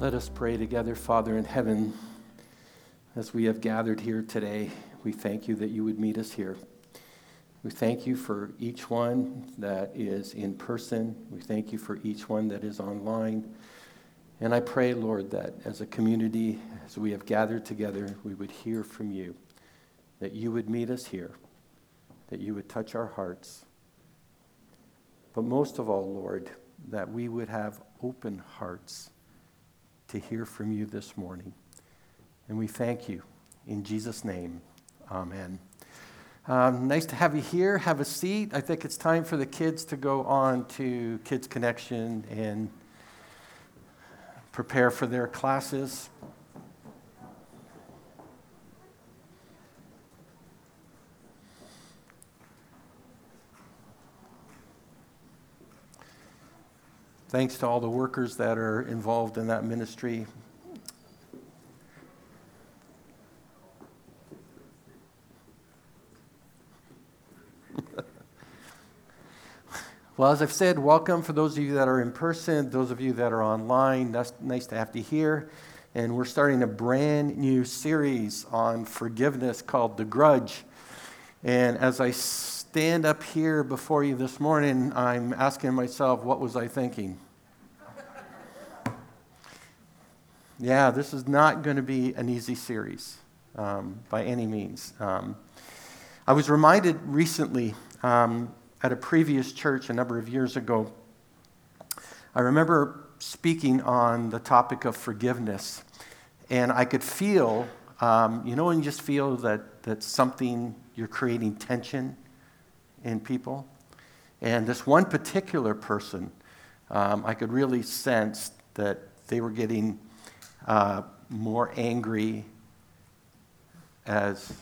Let us pray together, Father in heaven, as we have gathered here today. We thank you that you would meet us here. We thank you for each one that is in person. We thank you for each one that is online. And I pray, Lord, that as a community, as we have gathered together, we would hear from you, that you would meet us here, that you would touch our hearts. But most of all, Lord, that we would have open hearts to hear from you this morning. And we thank you. In Jesus' name, amen. Um, nice to have you here. Have a seat. I think it's time for the kids to go on to Kids Connection and prepare for their classes. Thanks to all the workers that are involved in that ministry. well, as I've said, welcome for those of you that are in person, those of you that are online. That's nice to have you here. And we're starting a brand new series on forgiveness called The Grudge. And as I stand up here before you this morning, I'm asking myself, what was I thinking? Yeah, this is not going to be an easy series um, by any means. Um, I was reminded recently um, at a previous church a number of years ago. I remember speaking on the topic of forgiveness, and I could feel, um, you know, when you just feel that, that something, you're creating tension in people. And this one particular person, um, I could really sense that they were getting uh, more angry as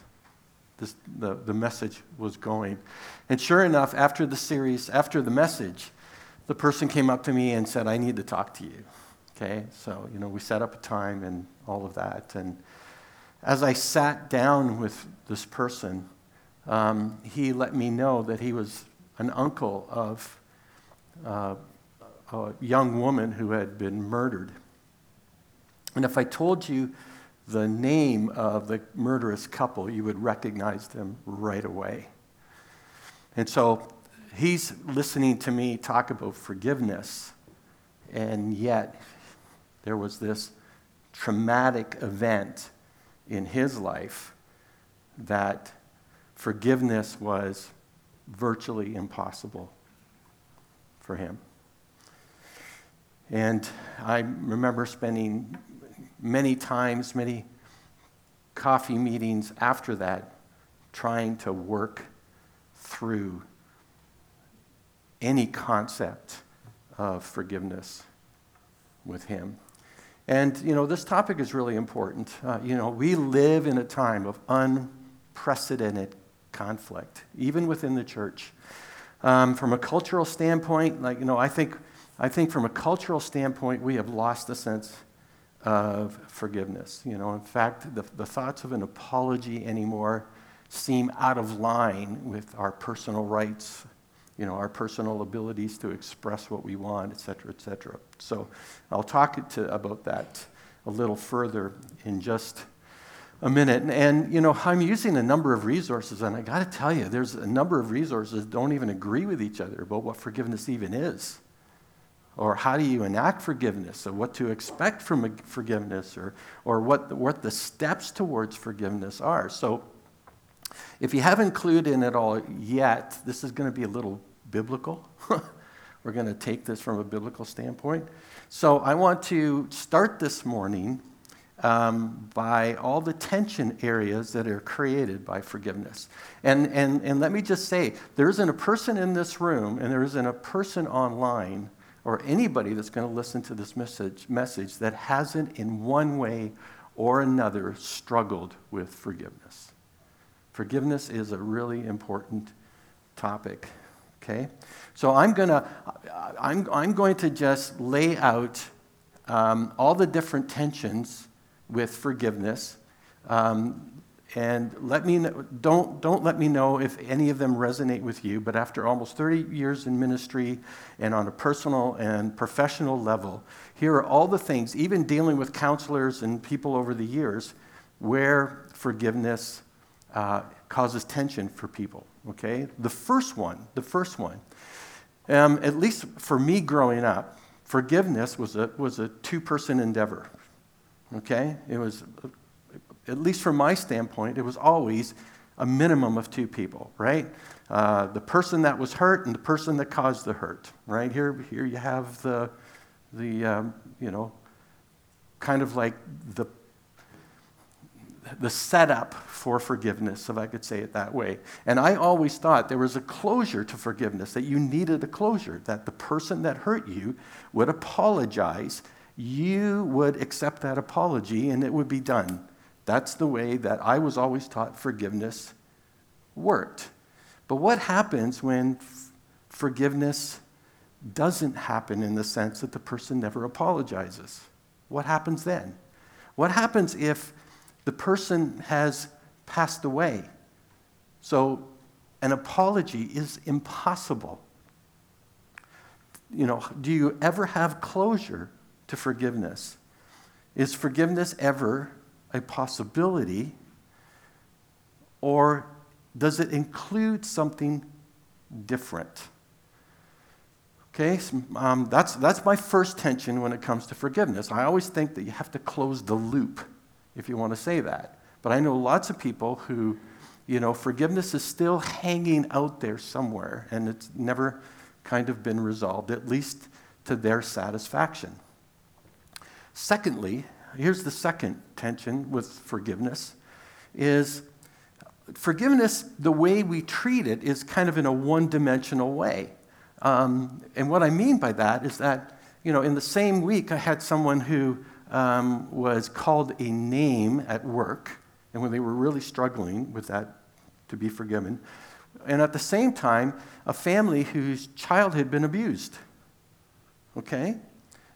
this, the, the message was going. And sure enough, after the series, after the message, the person came up to me and said, I need to talk to you. Okay, so, you know, we set up a time and all of that. And as I sat down with this person, um, he let me know that he was an uncle of uh, a young woman who had been murdered. And if I told you the name of the murderous couple, you would recognize them right away. And so he's listening to me talk about forgiveness, and yet there was this traumatic event in his life that forgiveness was virtually impossible for him. And I remember spending many times, many coffee meetings after that, trying to work through any concept of forgiveness with him. And, you know, this topic is really important. Uh, you know, we live in a time of unprecedented conflict, even within the church. Um, from a cultural standpoint, like, you know, I think, I think from a cultural standpoint, we have lost the sense of forgiveness. You know, in fact, the, the thoughts of an apology anymore seem out of line with our personal rights, you know, our personal abilities to express what we want, et cetera, et cetera. So I'll talk to, about that a little further in just a minute. And, and, you know, I'm using a number of resources, and I got to tell you, there's a number of resources that don't even agree with each other about what forgiveness even is. Or how do you enact forgiveness, or what to expect from forgiveness, or, or what, what the steps towards forgiveness are. So, if you haven't clued in at all yet, this is going to be a little biblical. We're going to take this from a biblical standpoint. So, I want to start this morning um, by all the tension areas that are created by forgiveness. And, and, and let me just say there isn't a person in this room and there isn't a person online or anybody that's going to listen to this message, message that hasn't, in one way or another, struggled with forgiveness. Forgiveness is a really important topic. Okay? So I'm, gonna, I'm, I'm going to just lay out um, all the different tensions with forgiveness. Um, and let me know, don't, don't let me know if any of them resonate with you, but after almost 30 years in ministry and on a personal and professional level, here are all the things, even dealing with counselors and people over the years, where forgiveness uh, causes tension for people. Okay? The first one, the first one, um, at least for me growing up, forgiveness was a, was a two person endeavor. Okay? It was at least from my standpoint, it was always a minimum of two people, right? Uh, the person that was hurt and the person that caused the hurt, right? Here, here you have the, the um, you know, kind of like the, the setup for forgiveness, if I could say it that way. And I always thought there was a closure to forgiveness, that you needed a closure, that the person that hurt you would apologize, you would accept that apology, and it would be done. That's the way that I was always taught forgiveness worked. But what happens when forgiveness doesn't happen in the sense that the person never apologizes? What happens then? What happens if the person has passed away? So an apology is impossible. You know, do you ever have closure to forgiveness? Is forgiveness ever a possibility, or does it include something different? Okay, um, that's, that's my first tension when it comes to forgiveness. I always think that you have to close the loop, if you want to say that. But I know lots of people who, you know, forgiveness is still hanging out there somewhere, and it's never kind of been resolved, at least to their satisfaction. Secondly, here's the second tension with forgiveness is forgiveness the way we treat it is kind of in a one-dimensional way. Um, and what i mean by that is that you know in the same week i had someone who um, was called a name at work and when they were really struggling with that to be forgiven and at the same time a family whose child had been abused. Okay?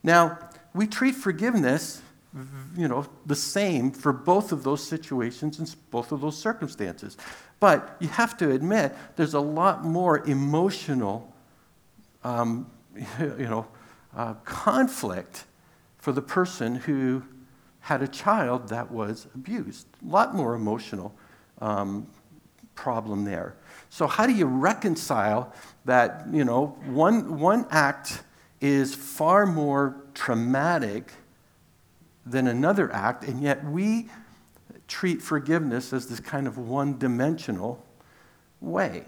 Now we treat forgiveness you know, the same for both of those situations and both of those circumstances. But you have to admit, there's a lot more emotional, um, you know, uh, conflict for the person who had a child that was abused. A lot more emotional um, problem there. So how do you reconcile that? You know, one one act is far more traumatic than another act, and yet we treat forgiveness as this kind of one dimensional way.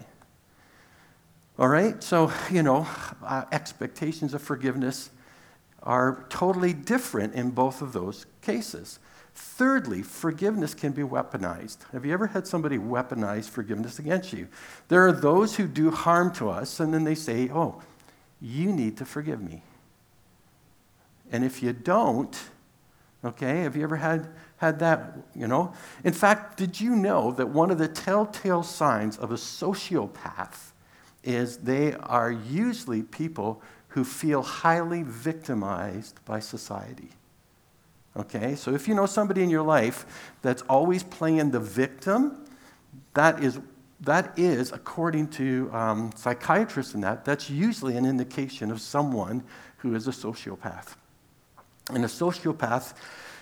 All right? So, you know, uh, expectations of forgiveness are totally different in both of those cases. Thirdly, forgiveness can be weaponized. Have you ever had somebody weaponize forgiveness against you? There are those who do harm to us, and then they say, Oh, you need to forgive me. And if you don't, Okay, have you ever had, had that? You know? In fact, did you know that one of the telltale signs of a sociopath is they are usually people who feel highly victimized by society? Okay, so if you know somebody in your life that's always playing the victim, that is, that is according to um, psychiatrists and that, that's usually an indication of someone who is a sociopath. And a sociopath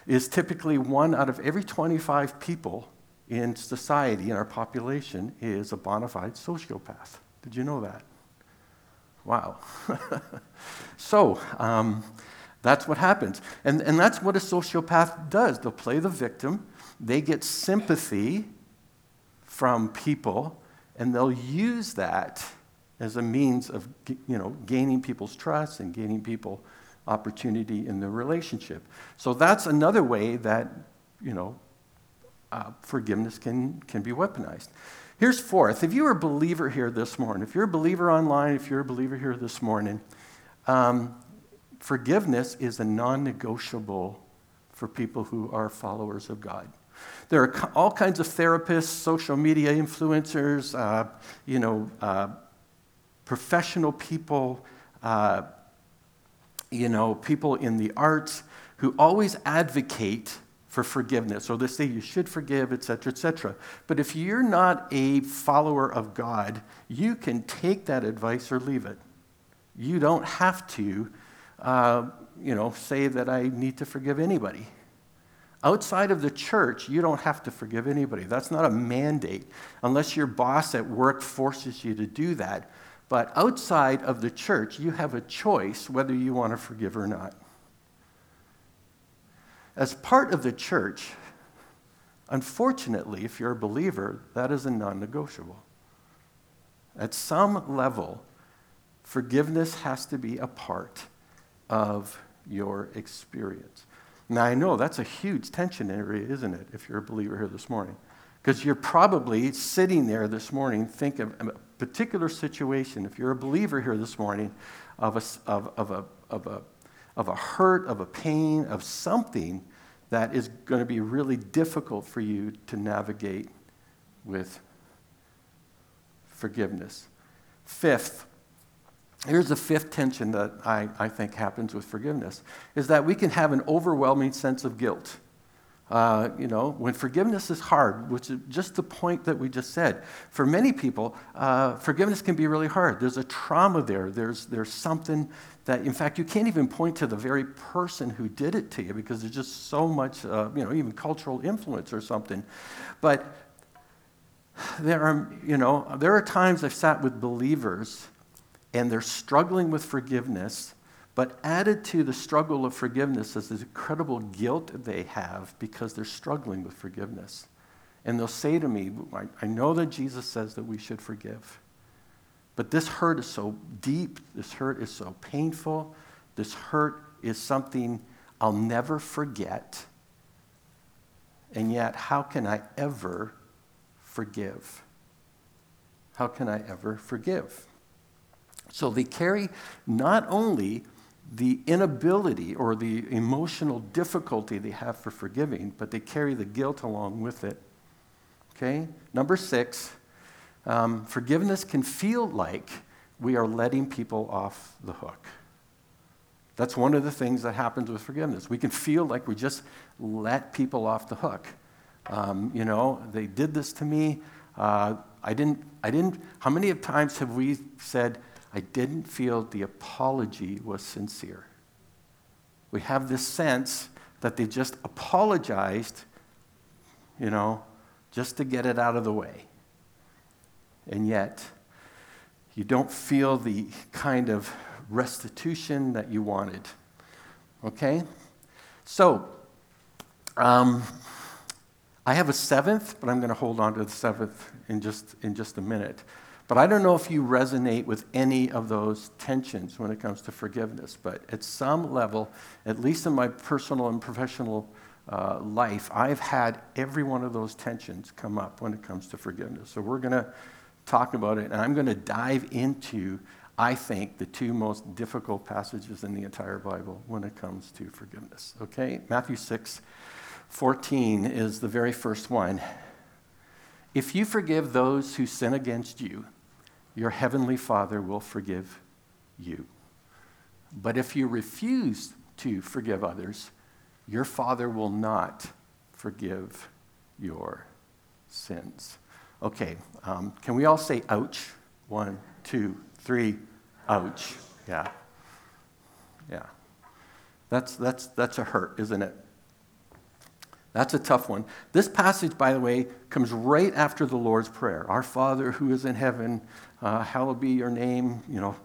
is typically one out of every 25 people in society, in our population, is a bona fide sociopath. Did you know that? Wow. so, um, that's what happens. And, and that's what a sociopath does. They'll play the victim, they get sympathy from people, and they'll use that as a means of you know, gaining people's trust and gaining people opportunity in the relationship. So that's another way that, you know, uh, forgiveness can, can be weaponized. Here's fourth. If you're a believer here this morning, if you're a believer online, if you're a believer here this morning, um, forgiveness is a non negotiable for people who are followers of God. There are all kinds of therapists, social media influencers, uh, you know, uh, professional people, uh, you know, people in the arts who always advocate for forgiveness. or they say you should forgive, etc., etc. But if you're not a follower of God, you can take that advice or leave it. You don't have to, uh, you know, say that I need to forgive anybody. Outside of the church, you don't have to forgive anybody. That's not a mandate, unless your boss at work forces you to do that. But outside of the church, you have a choice whether you want to forgive or not. As part of the church, unfortunately, if you're a believer, that is a non negotiable. At some level, forgiveness has to be a part of your experience. Now, I know that's a huge tension area, isn't it, if you're a believer here this morning? Because you're probably sitting there this morning thinking particular situation, if you're a believer here this morning, of a, of, of a, of a, of a hurt, of a pain, of something that is going to be really difficult for you to navigate with forgiveness. Fifth, Here's the fifth tension that I, I think happens with forgiveness is that we can have an overwhelming sense of guilt. Uh, you know, when forgiveness is hard, which is just the point that we just said, for many people, uh, forgiveness can be really hard. There's a trauma there. There's, there's something that, in fact, you can't even point to the very person who did it to you because there's just so much, uh, you know, even cultural influence or something. But there are, you know, there are times I've sat with believers and they're struggling with forgiveness, but added to the struggle of forgiveness is this incredible guilt they have because they're struggling with forgiveness. And they'll say to me, I, know that Jesus says that we should forgive, but this hurt is so deep, this hurt is so painful, this hurt is something I'll never forget. And yet, how can I ever forgive? How can I ever forgive? So they carry not only the inability or the emotional difficulty they have for forgiving, but they carry the guilt along with it. Okay? Number six, um, forgiveness can feel like we are letting people off the hook. That's one of the things that happens with forgiveness. We can feel like we just let people off the hook. Um, you know, they did this to me. Uh, I didn't. I didn't. How many times have we said, I didn't feel the apology was sincere. We have this sense that they just apologized, you know, just to get it out of the way. And yet, you don't feel the kind of restitution that you wanted. Okay? So, um, I have a seventh, but I'm going to hold on to the seventh in just, in just a minute. But I don't know if you resonate with any of those tensions when it comes to forgiveness. But at some level, at least in my personal and professional uh, life, I've had every one of those tensions come up when it comes to forgiveness. So we're going to talk about it, and I'm going to dive into, I think, the two most difficult passages in the entire Bible when it comes to forgiveness. Okay? Matthew 6 14 is the very first one. If you forgive those who sin against you, your heavenly Father will forgive you. But if you refuse to forgive others, your Father will not forgive your sins. Okay, um, can we all say ouch? One, two, three, ouch. Yeah. Yeah. That's, that's, that's a hurt, isn't it? That's a tough one. This passage, by the way, comes right after the Lord's Prayer. Our Father who is in heaven, uh, hallowed be your name, you know.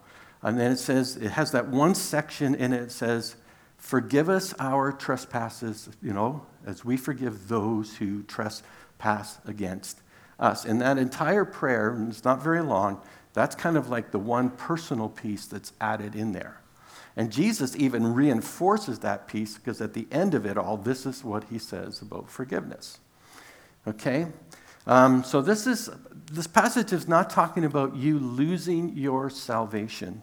And then it says, it has that one section in it, it says, forgive us our trespasses, you know, as we forgive those who trespass against us. And that entire prayer, and it's not very long, that's kind of like the one personal piece that's added in there. And Jesus even reinforces that piece because at the end of it all, this is what he says about forgiveness. Okay? Um, so this is this passage is not talking about you losing your salvation.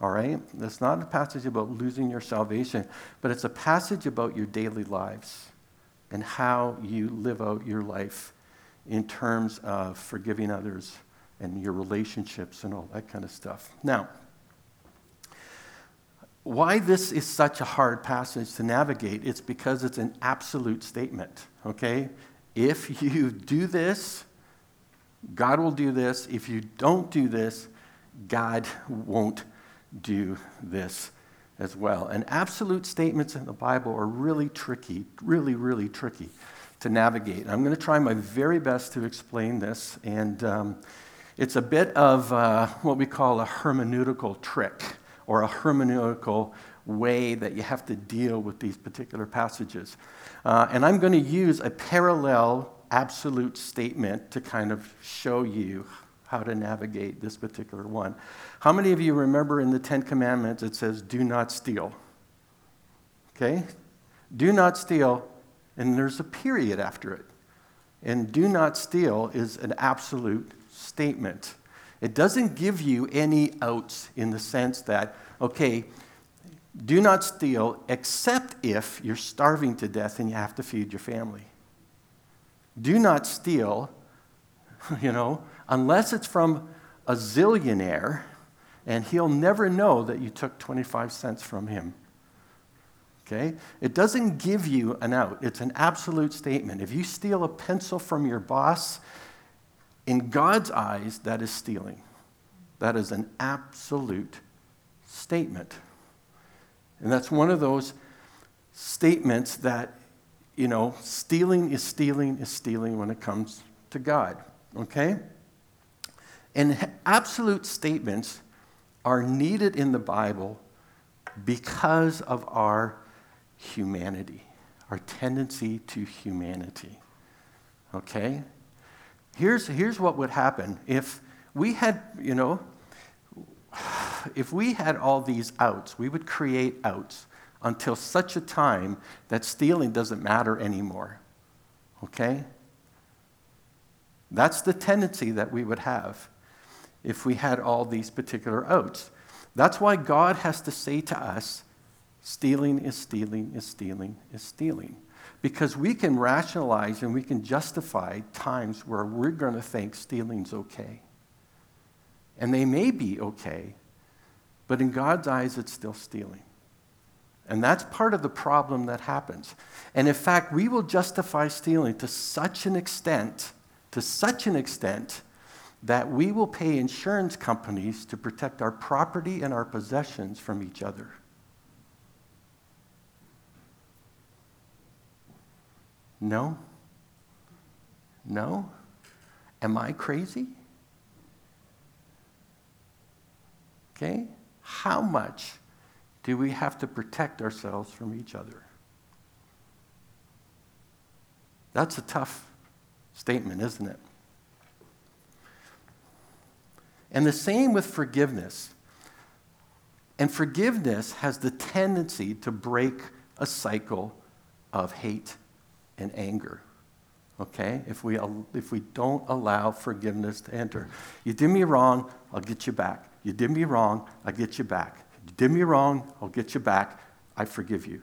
All right? It's not a passage about losing your salvation, but it's a passage about your daily lives and how you live out your life in terms of forgiving others and your relationships and all that kind of stuff. Now, why this is such a hard passage to navigate, it's because it's an absolute statement, okay? If you do this, God will do this. If you don't do this, God won't do this as well. And absolute statements in the Bible are really tricky, really, really tricky to navigate. I'm going to try my very best to explain this. And um, it's a bit of uh, what we call a hermeneutical trick or a hermeneutical way that you have to deal with these particular passages. Uh, and I'm going to use a parallel absolute statement to kind of show you how to navigate this particular one. How many of you remember in the Ten Commandments it says, do not steal? Okay? Do not steal, and there's a period after it. And do not steal is an absolute statement. It doesn't give you any outs in the sense that, okay, do not steal except if you're starving to death and you have to feed your family. Do not steal, you know, unless it's from a zillionaire and he'll never know that you took 25 cents from him. Okay? It doesn't give you an out, it's an absolute statement. If you steal a pencil from your boss, in God's eyes, that is stealing. That is an absolute statement. And that's one of those statements that, you know, stealing is stealing is stealing when it comes to God. Okay? And absolute statements are needed in the Bible because of our humanity, our tendency to humanity. Okay? Here's, here's what would happen if we had, you know, if we had all these outs, we would create outs until such a time that stealing doesn't matter anymore. Okay? That's the tendency that we would have if we had all these particular outs. That's why God has to say to us, stealing is stealing is stealing is stealing. Because we can rationalize and we can justify times where we're going to think stealing's okay. And they may be okay, but in God's eyes, it's still stealing. And that's part of the problem that happens. And in fact, we will justify stealing to such an extent, to such an extent, that we will pay insurance companies to protect our property and our possessions from each other. No? No? Am I crazy? Okay? How much do we have to protect ourselves from each other? That's a tough statement, isn't it? And the same with forgiveness. And forgiveness has the tendency to break a cycle of hate and anger. Okay? If we, if we don't allow forgiveness to enter. You did me wrong, I'll get you back. You did me wrong, I'll get you back. You did me wrong, I'll get you back. I forgive you.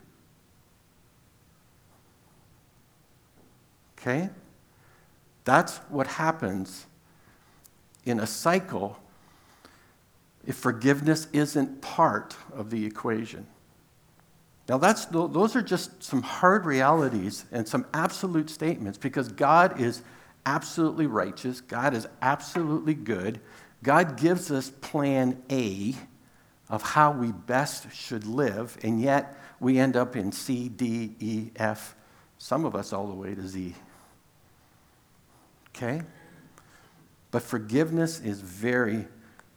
Okay? That's what happens in a cycle if forgiveness isn't part of the equation. Now, that's, those are just some hard realities and some absolute statements because God is absolutely righteous. God is absolutely good. God gives us plan A of how we best should live, and yet we end up in C, D, E, F, some of us all the way to Z. Okay? But forgiveness is very,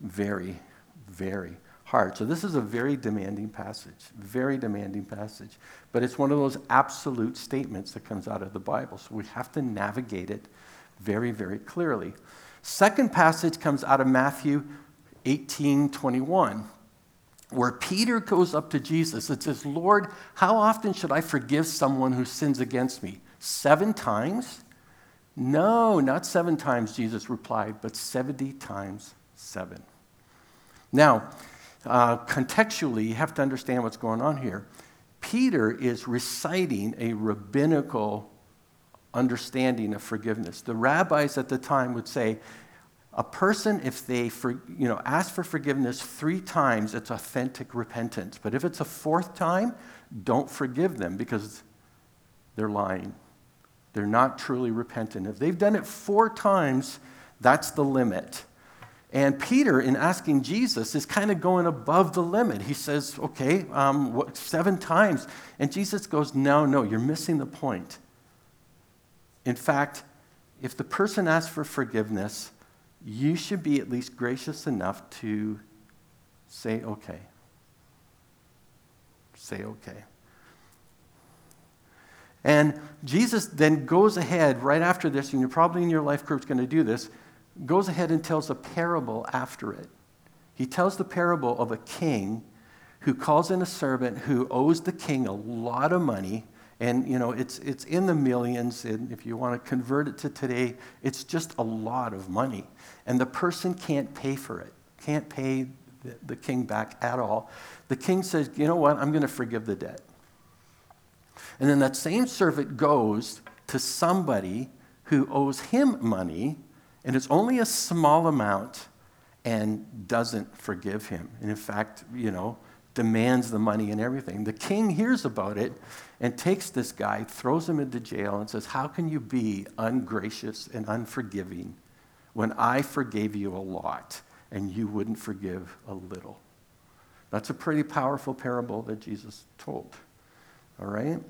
very, very So, this is a very demanding passage, very demanding passage. But it's one of those absolute statements that comes out of the Bible. So, we have to navigate it very, very clearly. Second passage comes out of Matthew 18 21, where Peter goes up to Jesus and says, Lord, how often should I forgive someone who sins against me? Seven times? No, not seven times, Jesus replied, but 70 times seven. Now, uh, contextually, you have to understand what's going on here. Peter is reciting a rabbinical understanding of forgiveness. The rabbis at the time would say, A person, if they for, you know, ask for forgiveness three times, it's authentic repentance. But if it's a fourth time, don't forgive them because they're lying. They're not truly repentant. If they've done it four times, that's the limit. And Peter, in asking Jesus, is kind of going above the limit. He says, okay, um, what, seven times. And Jesus goes, no, no, you're missing the point. In fact, if the person asks for forgiveness, you should be at least gracious enough to say, okay. Say, okay. And Jesus then goes ahead right after this, and you're probably in your life group going to do this goes ahead and tells a parable after it. He tells the parable of a king who calls in a servant who owes the king a lot of money. And, you know, it's, it's in the millions. And if you want to convert it to today, it's just a lot of money. And the person can't pay for it, can't pay the, the king back at all. The king says, you know what? I'm going to forgive the debt. And then that same servant goes to somebody who owes him money and it's only a small amount and doesn't forgive him. And in fact, you know, demands the money and everything. The king hears about it and takes this guy, throws him into jail, and says, How can you be ungracious and unforgiving when I forgave you a lot and you wouldn't forgive a little? That's a pretty powerful parable that Jesus told. All right?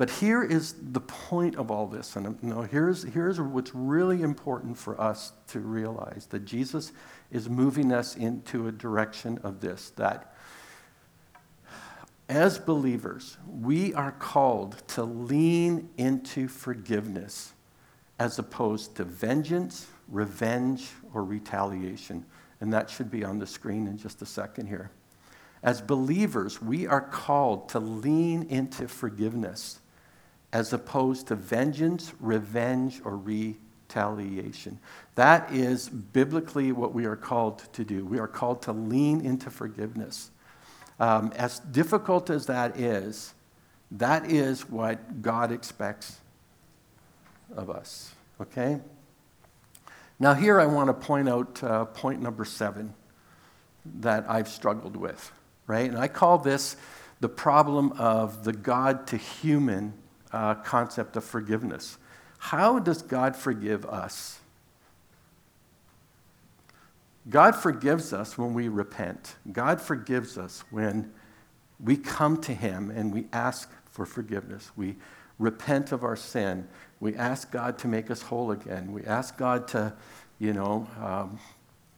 But here is the point of all this. And you know, here's, here's what's really important for us to realize that Jesus is moving us into a direction of this that as believers, we are called to lean into forgiveness as opposed to vengeance, revenge, or retaliation. And that should be on the screen in just a second here. As believers, we are called to lean into forgiveness as opposed to vengeance, revenge, or retaliation. That is biblically what we are called to do. We are called to lean into forgiveness. Um, as difficult as that is, that is what God expects of us. Okay? Now, here I want to point out uh, point number seven that I've struggled with, right? And I call this the problem of the God to human uh, concept of forgiveness. How does God forgive us? God forgives us when we repent. God forgives us when we come to Him and we ask for forgiveness. We repent of our sin. We ask God to make us whole again. We ask God to, you know, um,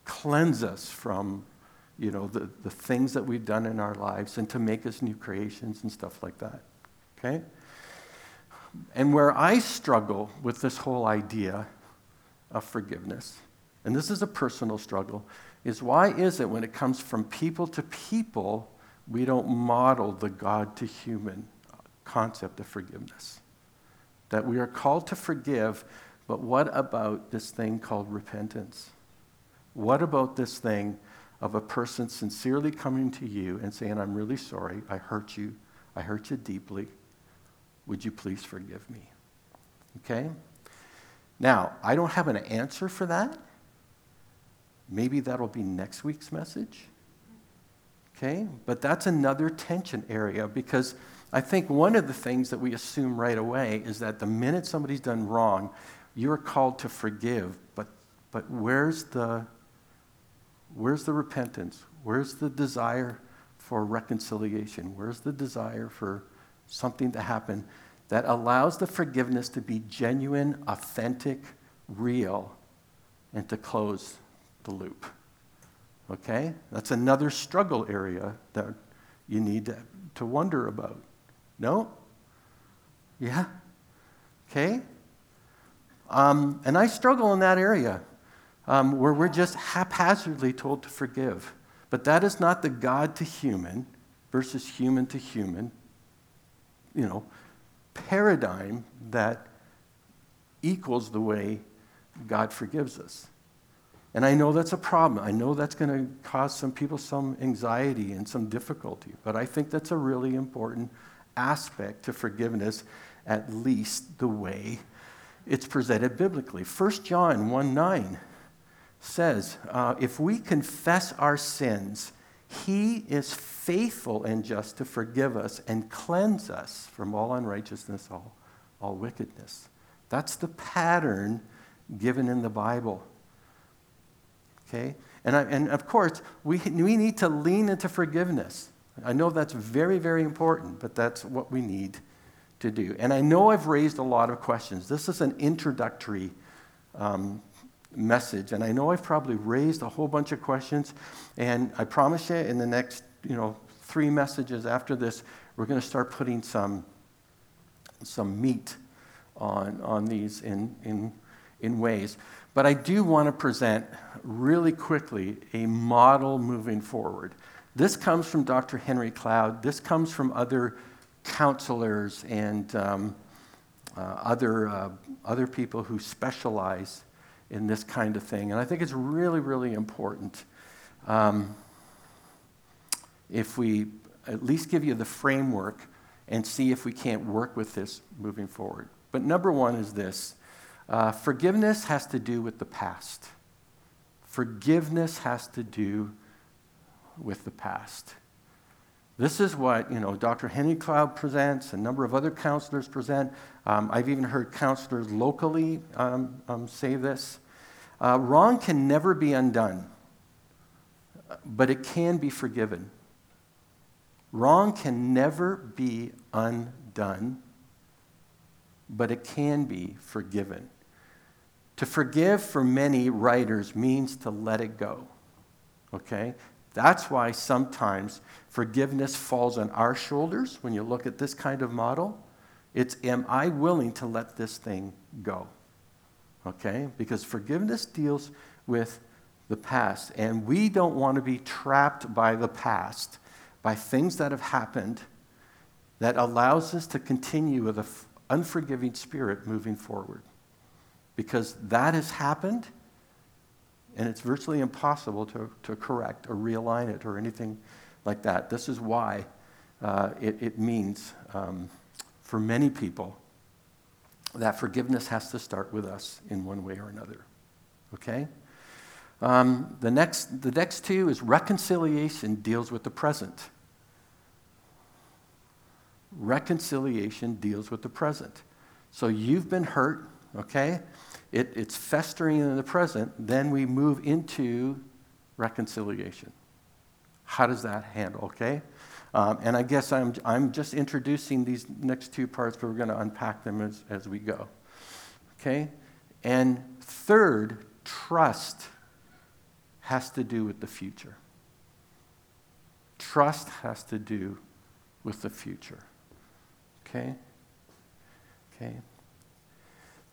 cleanse us from, you know, the, the things that we've done in our lives and to make us new creations and stuff like that. Okay? And where I struggle with this whole idea of forgiveness, and this is a personal struggle, is why is it when it comes from people to people, we don't model the God to human concept of forgiveness? That we are called to forgive, but what about this thing called repentance? What about this thing of a person sincerely coming to you and saying, I'm really sorry, I hurt you, I hurt you deeply. Would you please forgive me? Okay? Now, I don't have an answer for that. Maybe that'll be next week's message. Okay? But that's another tension area because I think one of the things that we assume right away is that the minute somebody's done wrong, you're called to forgive. But, but where's, the, where's the repentance? Where's the desire for reconciliation? Where's the desire for something to happen that allows the forgiveness to be genuine, authentic, real, and to close the loop. Okay? That's another struggle area that you need to, to wonder about. No? Yeah? Okay? Um, and I struggle in that area um, where we're just haphazardly told to forgive. But that is not the God to human versus human to human you know, paradigm that equals the way God forgives us. And I know that's a problem. I know that's going to cause some people some anxiety and some difficulty, but I think that's a really important aspect to forgiveness, at least the way it's presented biblically. 1 John 1 9 says uh, if we confess our sins, he is faithful and just to forgive us and cleanse us from all unrighteousness, all, all wickedness. That's the pattern given in the Bible. Okay? And, I, and of course, we, we need to lean into forgiveness. I know that's very, very important, but that's what we need to do. And I know I've raised a lot of questions. This is an introductory um, message, and I know I've probably raised a whole bunch of questions. And I promise you, in the next, you know, three messages after this, we're going to start putting some, some meat on, on these in, in, in ways. But I do want to present really quickly a model moving forward. This comes from Dr. Henry Cloud. This comes from other counselors and um, uh, other, uh, other people who specialize in this kind of thing. And I think it's really, really important um, if we at least give you the framework and see if we can't work with this moving forward. But number one is this uh, forgiveness has to do with the past. Forgiveness has to do with the past. This is what you know, Dr. Henry Cloud presents, a number of other counselors present. Um, I've even heard counselors locally um, um, say this. Uh, wrong can never be undone, but it can be forgiven. Wrong can never be undone, but it can be forgiven. To forgive for many writers means to let it go. Okay? That's why sometimes forgiveness falls on our shoulders when you look at this kind of model. It's, am I willing to let this thing go? Okay? Because forgiveness deals with the past. And we don't want to be trapped by the past, by things that have happened that allows us to continue with an unforgiving spirit moving forward. Because that has happened and it's virtually impossible to, to correct or realign it or anything like that. This is why uh, it, it, means um, for many people that forgiveness has to start with us in one way or another. Okay? Um, the, next, the next two is reconciliation deals with the present. Reconciliation deals with the present. So you've been hurt, okay? it, it's festering in the present, then we move into reconciliation. How does that handle, okay? Um, and I guess I'm, I'm just introducing these next two parts, but we're going to unpack them as, as we go. Okay? And third, trust has to do with the future. Trust has to do with the future. Okay? Okay.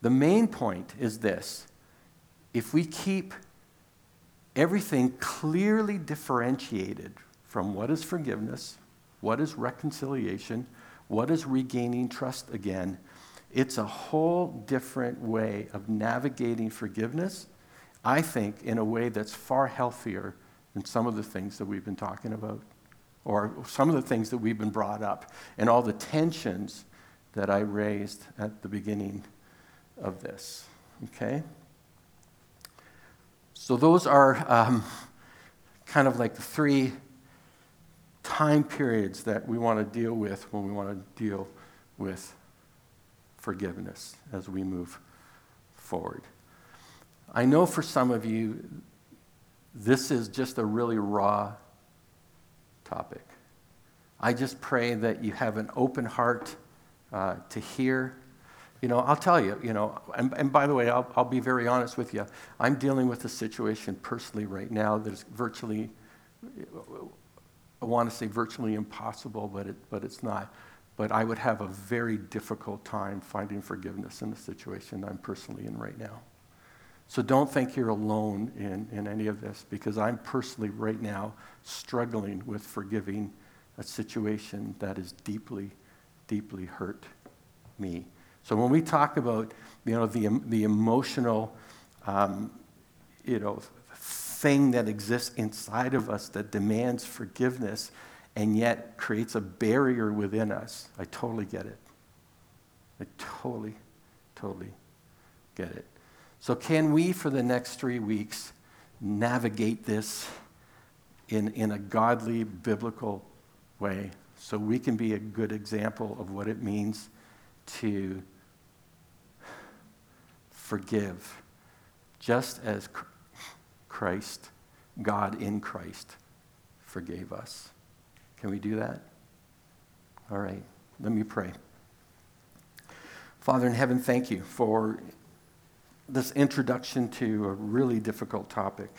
The main point is this if we keep everything clearly differentiated from what is forgiveness, what is reconciliation, what is regaining trust again, it's a whole different way of navigating forgiveness, I think, in a way that's far healthier than some of the things that we've been talking about, or some of the things that we've been brought up, and all the tensions that I raised at the beginning of this. Okay? So, those are um, kind of like the three time periods that we want to deal with when we want to deal with forgiveness as we move forward. I know for some of you, this is just a really raw topic. I just pray that you have an open heart uh, to hear you know, I'll tell you, you know, and, and by the way, I'll, I'll be very honest with you. I'm dealing with a situation personally right now that is virtually, I want to say virtually impossible, but, it, but it's not. But I would have a very difficult time finding forgiveness in the situation I'm personally in right now. So don't think you're alone in, in any of this because I'm personally right now struggling with forgiving a situation that has deeply, deeply hurt me. So when we talk about, you know, the, the emotional, um, you know, thing that exists inside of us that demands forgiveness and yet creates a barrier within us, I totally get it. I totally, totally get it. So, can we, for the next three weeks, navigate this in, in a godly, biblical way so we can be a good example of what it means to forgive, just as Christ, God in Christ, forgave us. Can we do that? All right, let me pray. Father in heaven, thank you for this introduction to a really difficult topic.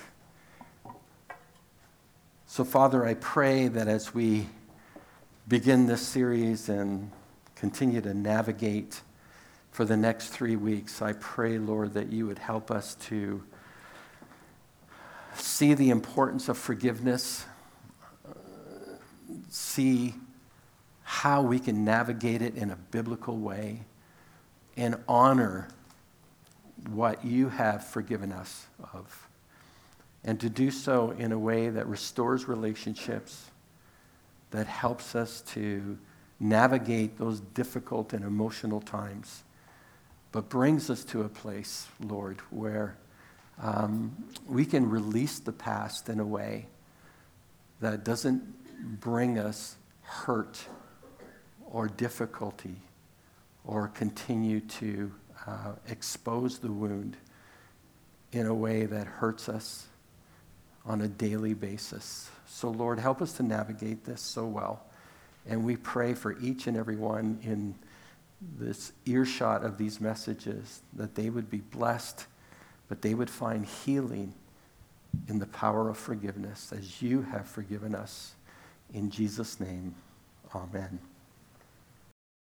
So, Father, I pray that as we begin this series and continue to navigate for the next three weeks, I pray, Lord, that you would help us to see the importance of forgiveness, see how we can navigate it in a biblical way, and honor what you have forgiven us of. And to do so in a way that restores relationships, that helps us to navigate those difficult and emotional times, but brings us to a place, Lord, where um, we can release the past in a way that doesn't bring us hurt or difficulty or continue to uh, expose the wound in a way that hurts us on a daily basis. So, Lord, help us to navigate this so well. And we pray for each and every one in this earshot of these messages that they would be blessed, but they would find healing in the power of forgiveness as you have forgiven us. In Jesus' name, amen.